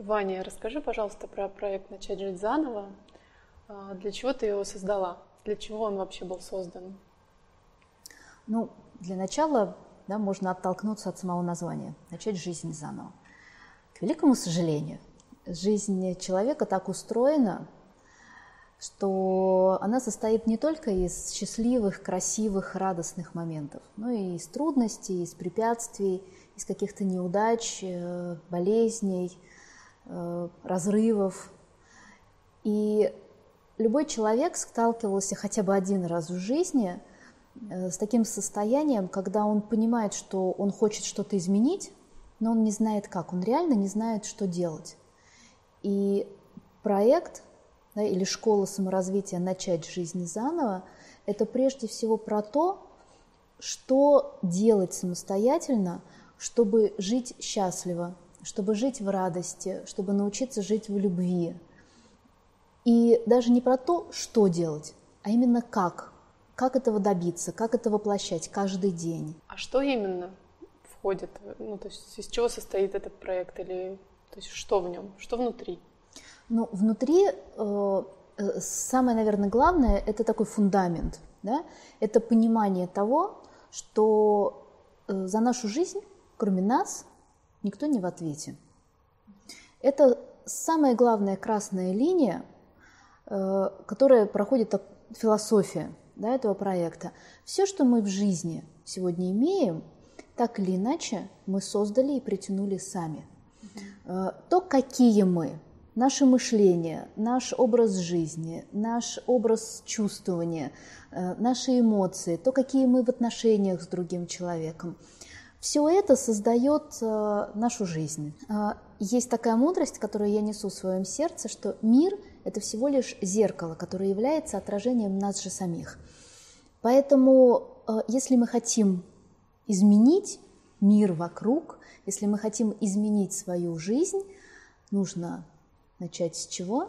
Ваня, расскажи, пожалуйста, про проект «Начать жить заново». А, для чего ты его создала? Для чего он вообще был создан? Ну, для начала да, можно оттолкнуться от самого названия, начать жизнь заново. К великому сожалению, жизнь человека так устроена, что она состоит не только из счастливых, красивых, радостных моментов, но и из трудностей, из препятствий, из каких-то неудач, э, болезней, разрывов. И любой человек сталкивался хотя бы один раз в жизни э, с таким состоянием, когда он понимает, что он хочет что-то изменить, но он не знает как, он реально не знает, что делать. И проект да, или школа саморазвития «Начать жизнь заново» – это прежде всего про то, что делать самостоятельно, чтобы жить счастливо, чтобы жить в радости, чтобы научиться жить в любви. И даже не про то, что делать, а именно как. Как этого добиться, как это воплощать каждый день. А что именно входит? Ну, то есть из чего состоит этот проект или то есть что в нем, что внутри? Ну, внутри э, э, самое, наверное, главное – это такой фундамент, да? Это понимание того, что э, за нашу жизнь, кроме нас, никто не в ответе. Это самая главная красная линия, э, которая проходит философия да, этого проекта. Все, что мы в жизни сегодня имеем, так или иначе мы создали и притянули сами. Э, то, какие мы, наше мышление, наш образ жизни, наш образ чувствования, э, наши эмоции, то, какие мы в отношениях с другим человеком. Все это создает э, нашу жизнь. Э, есть такая мудрость, которую я несу в своем сердце, что мир – это всего лишь зеркало, которое является отражением нас же самих. Поэтому, если мы хотим изменить мир вокруг, если мы хотим изменить свою жизнь, нужно Начать с чего?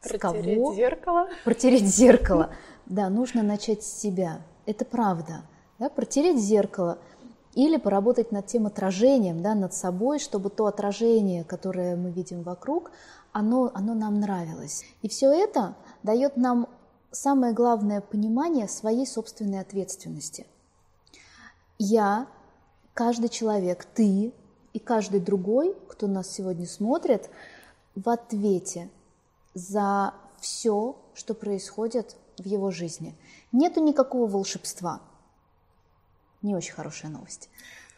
Протереть с кого? зеркало. Протереть зеркало. Да, нужно начать с себя. Это правда. Да, протереть зеркало или поработать над тем отражением, да, над собой, чтобы то отражение, которое мы видим вокруг, оно, оно нам нравилось. И все это дает нам самое главное понимание своей собственной ответственности. Я, каждый человек, ты и каждый другой, кто нас сегодня смотрит – в ответе за все, что происходит в его жизни. Нету никакого волшебства. Не очень хорошая новость.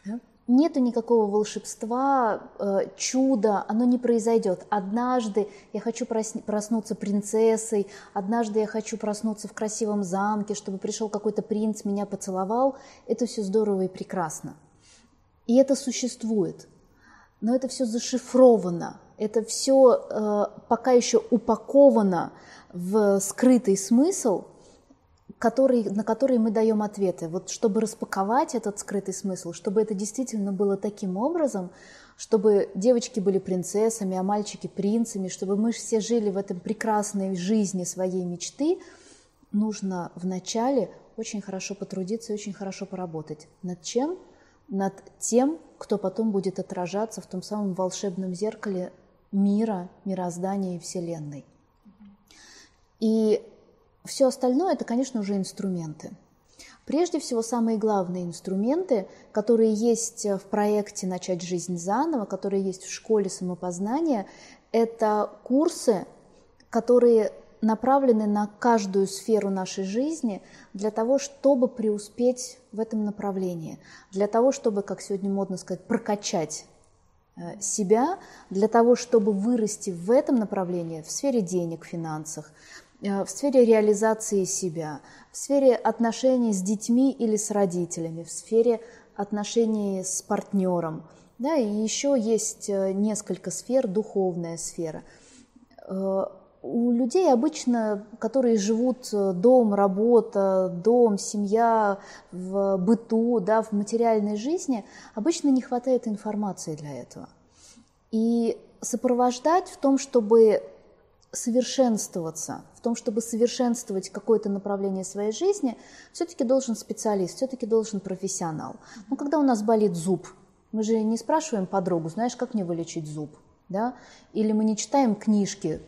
Да? Нету никакого волшебства, э, чуда, оно не произойдет. Однажды я хочу проснуться принцессой, однажды я хочу проснуться в красивом замке, чтобы пришел какой-то принц, меня поцеловал. Это все здорово и прекрасно. И это существует. Но это все зашифровано, это все э, пока еще упаковано в скрытый смысл, который, на который мы даем ответы. Вот чтобы распаковать этот скрытый смысл, чтобы это действительно было таким образом, чтобы девочки были принцессами, а мальчики принцами, чтобы мы все жили в этом прекрасной жизни своей мечты, нужно вначале очень хорошо потрудиться и очень хорошо поработать. Над чем? Над тем, кто потом будет отражаться в том самом волшебном зеркале мира, мироздания и Вселенной. И все остальное это, конечно, уже инструменты. Прежде всего, самые главные инструменты, которые есть в проекте «Начать жизнь заново», которые есть в школе самопознания, это курсы, которые направлены на каждую сферу нашей жизни для того, чтобы преуспеть в этом направлении, для того, чтобы, как сегодня модно сказать, прокачать Э, себя для того, чтобы вырасти в этом направлении, в сфере денег, финансах, в сфере реализации себя, в сфере отношений с детьми или с родителями, в сфере отношений с партнером. Да, и еще есть э, несколько сфер, духовная сфера у людей обычно, которые живут э, дом, работа, дом, семья, в быту, да, в материальной жизни, обычно не хватает информации для этого. И сопровождать в том, чтобы совершенствоваться, в том, чтобы совершенствовать какое-то направление своей жизни, все-таки должен специалист, все-таки должен профессионал. Но когда у нас болит зуб, мы же не спрашиваем подругу, знаешь, как мне вылечить зуб? да? или мы не читаем книжки,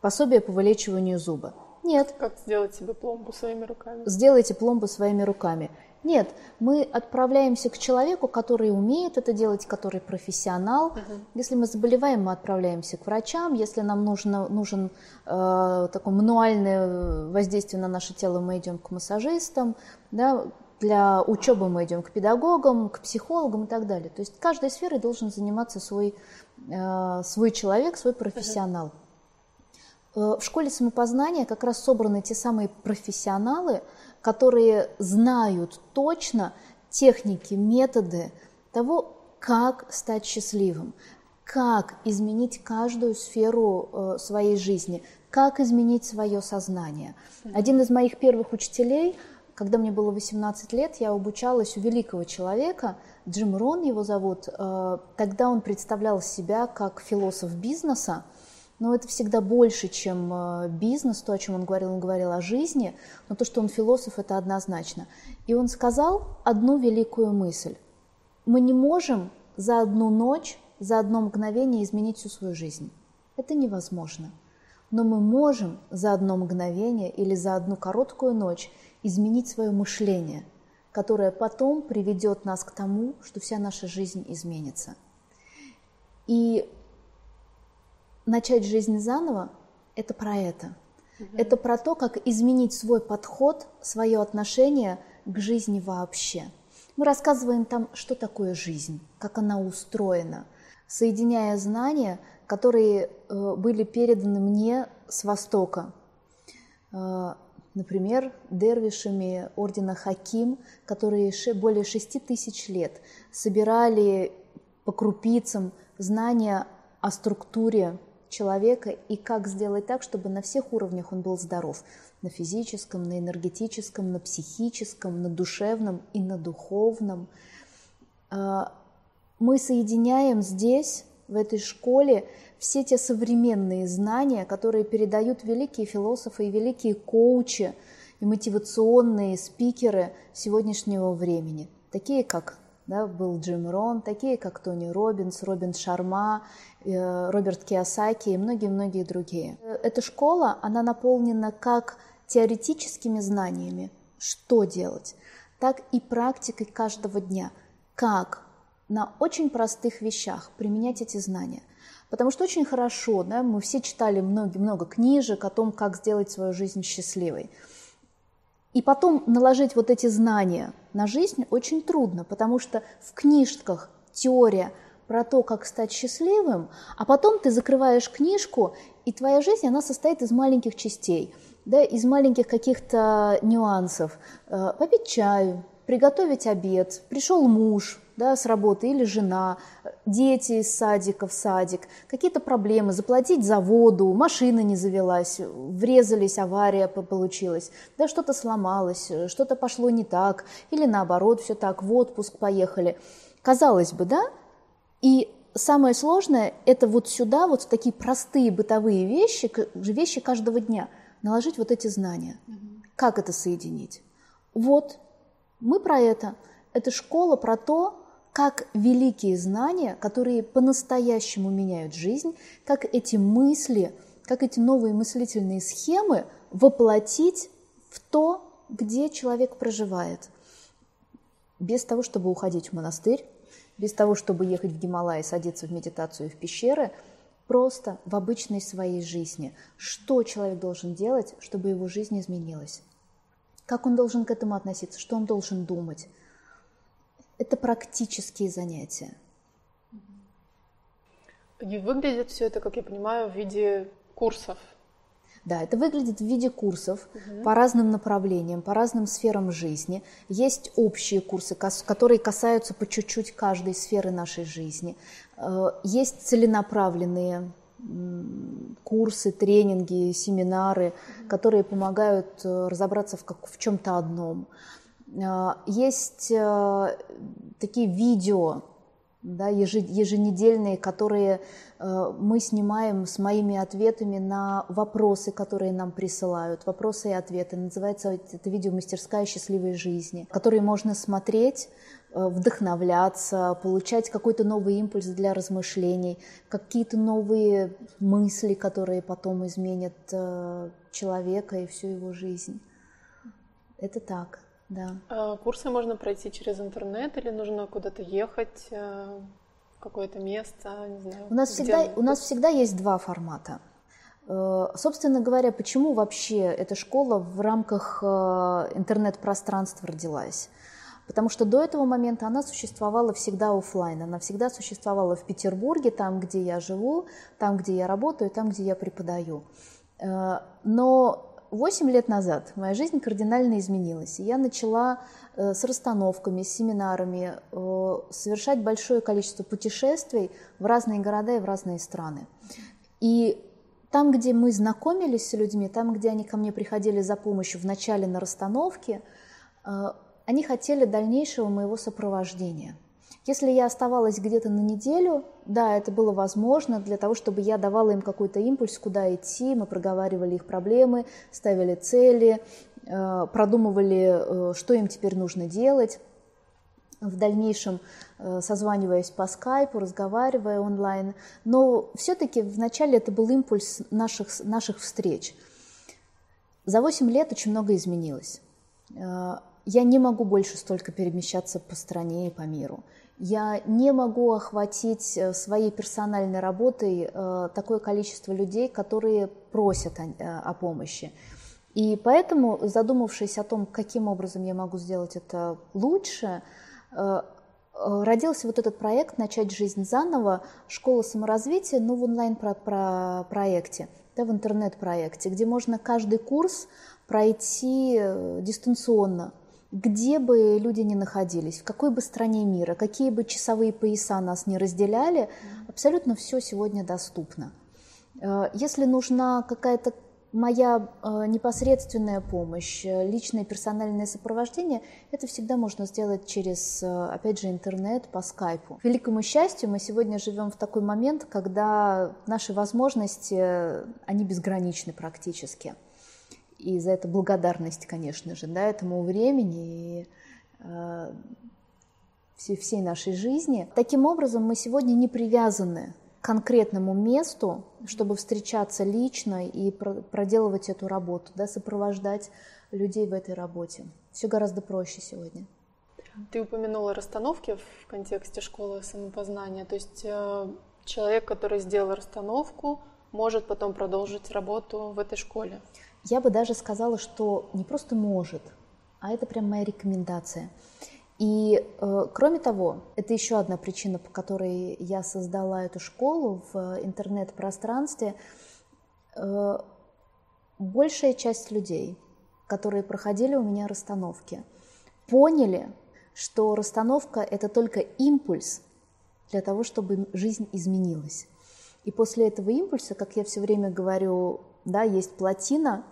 пособие по вылечиванию зуба. Нет. Как сделать себе пломбу своими руками? Сделайте пломбу своими руками. Нет, мы отправляемся к человеку, который умеет это делать, который профессионал. Угу. Если мы заболеваем, мы отправляемся к врачам. Если нам нужно, нужен э, такое мануальное воздействие на наше тело, мы идем к массажистам. Да, для учебы мы идем к педагогам, к психологам и так далее. То есть каждой сферой должен заниматься свой, э, свой человек, свой профессионал. Угу. В школе самопознания как раз собраны те самые профессионалы, которые знают точно техники, методы того, как стать счастливым, как изменить каждую сферу э, своей жизни, как изменить свое сознание. Один из моих первых учителей, когда мне было 18 лет, я обучалась у великого человека, Джим Рон его зовут, э, тогда он представлял себя как философ бизнеса, но это всегда больше, чем э, бизнес, то, о чем он говорил, он говорил о жизни, но то, что он философ, это однозначно. И он сказал одну великую мысль. Мы не можем за одну ночь, за одно мгновение изменить всю свою жизнь. Это невозможно. Но мы можем за одно мгновение или за одну короткую ночь изменить свое мышление, которое потом приведет нас к тому, что вся наша жизнь изменится. И начать жизнь заново – это про это. Угу. Это про то, как изменить свой подход, свое отношение к жизни вообще. Мы рассказываем там, что такое жизнь, как она устроена, соединяя знания, которые э, были переданы мне с Востока. Э, например, дервишами ордена Хаким, которые более шести тысяч лет собирали по крупицам знания о структуре человека и как сделать так, чтобы на всех уровнях он был здоров. На физическом, на энергетическом, на психическом, на душевном и на духовном. А, мы соединяем здесь, в этой школе, все те современные знания, которые передают великие философы и великие коучи, и мотивационные спикеры сегодняшнего времени, такие как да, был Джим Рон, такие как Тони Робинс, Робин Шарма, э, Роберт Киосаки и многие-многие другие. Эта школа, она наполнена как теоретическими знаниями, что делать, так и практикой каждого дня, как на очень простых вещах применять эти знания. Потому что очень хорошо, да, мы все читали много, много книжек о том, как сделать свою жизнь счастливой. И потом наложить вот эти знания на жизнь очень трудно, потому что в книжках теория про то, как стать счастливым, а потом ты закрываешь книжку, и твоя жизнь, она состоит из маленьких частей, да, из маленьких каких-то нюансов. Э, попить чаю, приготовить обед, пришел муж, да, с работы или жена, дети из садика в садик, какие-то проблемы, заплатить за воду, машина не завелась, врезались, авария получилась, да, что-то сломалось, что-то пошло не так, или наоборот, все так, в отпуск поехали. Казалось бы, да? И самое сложное – это вот сюда, вот в такие простые бытовые вещи, вещи каждого дня, наложить вот эти знания. Как это соединить? Вот, мы про это. Это школа про то, как великие знания, которые по-настоящему меняют жизнь, как эти мысли, как эти новые мыслительные схемы воплотить в то, где человек проживает. Без того, чтобы уходить в монастырь, без того, чтобы ехать в Гималай, садиться в медитацию в пещеры, просто в обычной своей жизни. Что человек должен делать, чтобы его жизнь изменилась? Как он должен к этому относиться? Что он должен думать? Это практические занятия. И выглядит все это, как я понимаю, в виде курсов. Да, это выглядит в виде курсов угу. по разным направлениям, по разным сферам жизни. Есть общие курсы, которые касаются по чуть-чуть каждой сферы нашей жизни. Э, есть целенаправленные курсы, тренинги, семинары, угу. которые помогают э, разобраться в, как, в чем-то одном. Есть э, такие видео, да, еженедельные, которые э, мы снимаем с моими ответами на вопросы, которые нам присылают. Вопросы и ответы. Называется это видео «Мастерская счастливой жизни», которые можно смотреть, вдохновляться, получать какой-то новый импульс для размышлений, какие-то новые мысли, которые потом изменят э, человека и всю его жизнь. Это так, да. А курсы можно пройти через интернет или нужно куда-то ехать э, в какое-то место, не знаю. У нас всегда у нас всегда есть два формата. Э, собственно говоря, почему вообще эта школа в рамках э, интернет-пространства родилась? Потому что до этого момента она существовала всегда офлайн, она всегда существовала в Петербурге, там, где я живу, там, где я работаю, там, где я преподаю. Но 8 лет назад моя жизнь кардинально изменилась. Я начала с расстановками, с семинарами совершать большое количество путешествий в разные города и в разные страны. И там, где мы знакомились с людьми, там, где они ко мне приходили за помощью в начале на расстановке, э, они хотели дальнейшего моего сопровождения. Если я оставалась где-то на неделю, да, это было возможно для того, чтобы я давала им какой-то импульс, куда идти, мы проговаривали их проблемы, ставили цели, э, продумывали, э, что им теперь нужно делать в дальнейшем э, созваниваясь по скайпу, разговаривая онлайн. Но все-таки вначале это был импульс наших, наших встреч. За 8 лет очень много изменилось. Я не могу больше столько перемещаться по стране и по миру. Я не могу охватить э, своей персональной работой такое количество людей, которые просят о, о помощи. И поэтому, задумавшись о том, каким образом я могу сделать это лучше, Э, э, родился вот этот проект «Начать жизнь заново», школа саморазвития, но в онлайн-проекте, да, в интернет-проекте, где можно каждый курс пройти э, дистанционно, где бы люди ни находились, в какой бы стране мира, какие бы часовые пояса нас не разделяли, абсолютно все сегодня доступно. Если нужна какая-то моя э, непосредственная помощь, э, личное персональное сопровождение, это всегда можно сделать через, э, опять же, интернет, по скайпу. К великому счастью, мы сегодня живем в такой момент, когда наши возможности, они безграничны практически. И за это благодарность, конечно же, да, этому времени и э, всей нашей жизни. Таким образом, мы сегодня не привязаны конкретному месту, чтобы встречаться лично и проделывать эту работу, да, сопровождать людей в этой работе. Все гораздо проще сегодня. Ты упомянула расстановки в контексте школы самопознания. То есть э, человек, который сделал расстановку, может потом продолжить работу в этой школе. Я бы даже сказала, что не просто может, а это прям моя рекомендация. И э, кроме того, это еще одна причина, по которой я создала эту школу в интернет-пространстве. Э, большая часть людей, которые проходили у меня расстановки, поняли, что расстановка это только импульс для того, чтобы жизнь изменилась. И после этого импульса, как я все время говорю, да, есть плотина,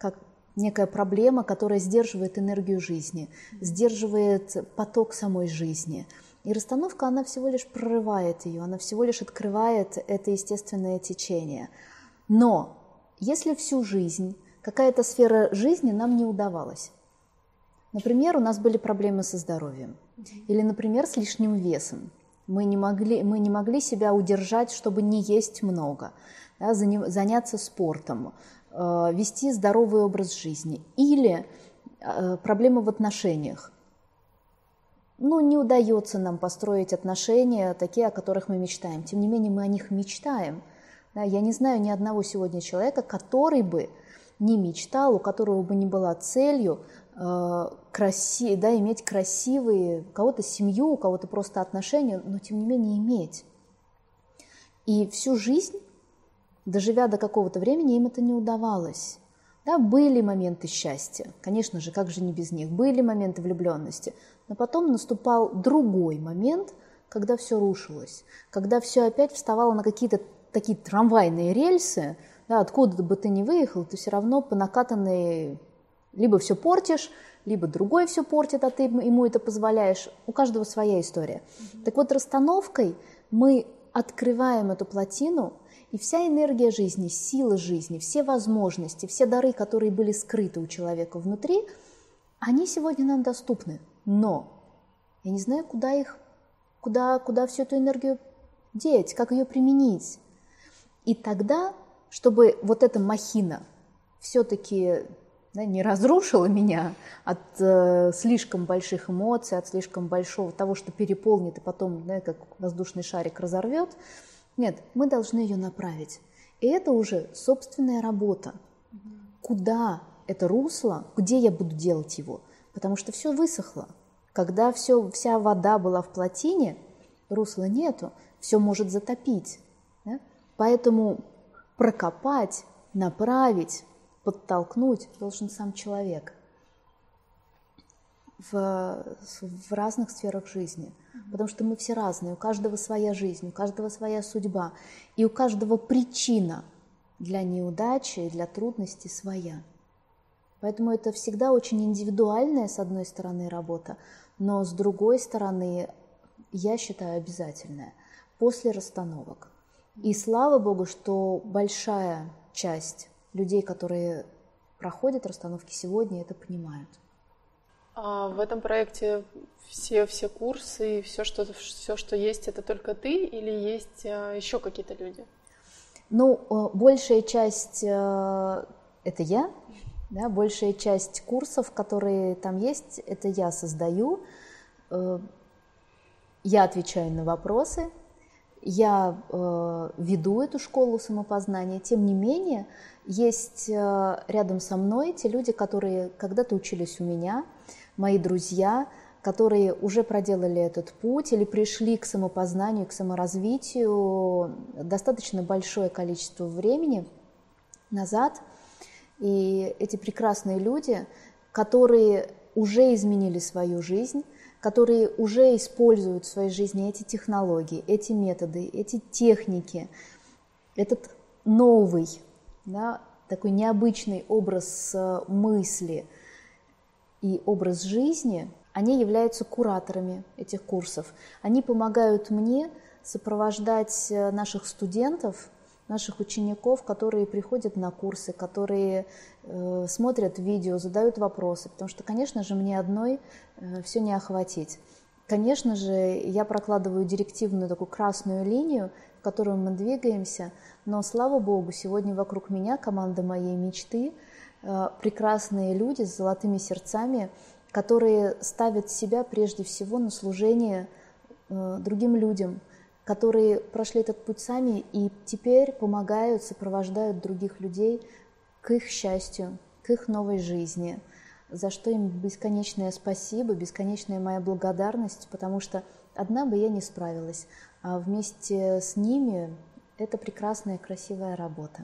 как некая проблема, которая сдерживает энергию жизни, сдерживает поток самой жизни. И расстановка, она всего лишь прорывает ее, она всего лишь открывает это естественное течение. Но если всю жизнь какая-то сфера жизни нам не удавалась, например, у нас были проблемы со здоровьем, или, например, с лишним весом, мы не могли, мы не могли себя удержать, чтобы не есть много, да, заняться спортом, вести здоровый образ жизни. Или э, проблема в отношениях. Ну, не удается нам построить отношения такие, о которых мы мечтаем. Тем не менее, мы о них мечтаем. Да, я не знаю ни одного сегодня человека, который бы не мечтал, у которого бы не была целью э, краси, да, иметь красивые, у кого-то семью, у кого-то просто отношения, но тем не менее иметь. И всю жизнь доживя до какого-то времени, им это не удавалось. Да, были моменты счастья, конечно же, как же не без них, были моменты влюбленности, но потом наступал другой момент, когда все рушилось, когда все опять вставало на какие-то такие трамвайные рельсы, да, откуда бы ты ни выехал, ты все равно по накатанной либо все портишь, либо другой все портит, а ты ему это позволяешь. У каждого своя история. Mm-hmm. Так вот, расстановкой мы открываем эту плотину, и вся энергия жизни, сила жизни, все возможности, все дары, которые были скрыты у человека внутри, они сегодня нам доступны. Но Я не знаю, куда их, куда, куда всю эту энергию деть, как ее применить. И тогда, чтобы вот эта махина все-таки да, не разрушила меня от э, слишком больших эмоций, от слишком большого того, что переполнит и потом, да, как воздушный шарик разорвет. Нет, мы должны ее направить. И это уже собственная работа. Куда это русло, где я буду делать его? Потому что все высохло. Когда все, вся вода была в плотине, русла нету, все может затопить. Да? Поэтому прокопать, направить, подтолкнуть должен сам человек в, в разных сферах жизни. Потому что мы все разные, у каждого своя жизнь, у каждого своя судьба, и у каждого причина для неудачи и для трудностей своя. Поэтому это всегда очень индивидуальная, с одной стороны, работа, но с другой стороны, я считаю, обязательная после расстановок. И слава Богу, что большая часть людей, которые проходят расстановки сегодня, это понимают. А в этом проекте все, все курсы и все что, все, что есть, это только ты или есть а, еще какие-то люди? Ну, э, большая часть э, это я, да, большая часть курсов, которые там есть, это я создаю. Э, я отвечаю на вопросы, я веду эту школу самопознания, тем не менее, есть рядом со мной те люди, которые когда-то учились у меня, мои друзья, которые уже проделали этот путь или пришли к самопознанию, к саморазвитию достаточно большое количество времени назад. И эти прекрасные люди, которые уже изменили свою жизнь, которые уже используют в своей жизни эти технологии, эти методы, эти техники, этот новый, да, такой необычный образ э, мысли и образ жизни, они являются кураторами этих курсов. Они помогают мне сопровождать э, наших студентов наших учеников, которые приходят на курсы, которые э, смотрят видео, задают вопросы, потому что, конечно же, мне одной э, все не охватить. Конечно же, я прокладываю директивную такую красную линию, в которую мы двигаемся, но, слава богу, сегодня вокруг меня команда моей мечты, прекрасные люди с золотыми сердцами, которые ставят себя прежде всего на служение э, другим людям, которые прошли этот путь сами и теперь помогают, сопровождают других людей к их счастью, к их новой жизни, за что им бесконечное спасибо, бесконечная моя благодарность, потому что одна бы я не справилась, а вместе с ними это прекрасная, красивая работа.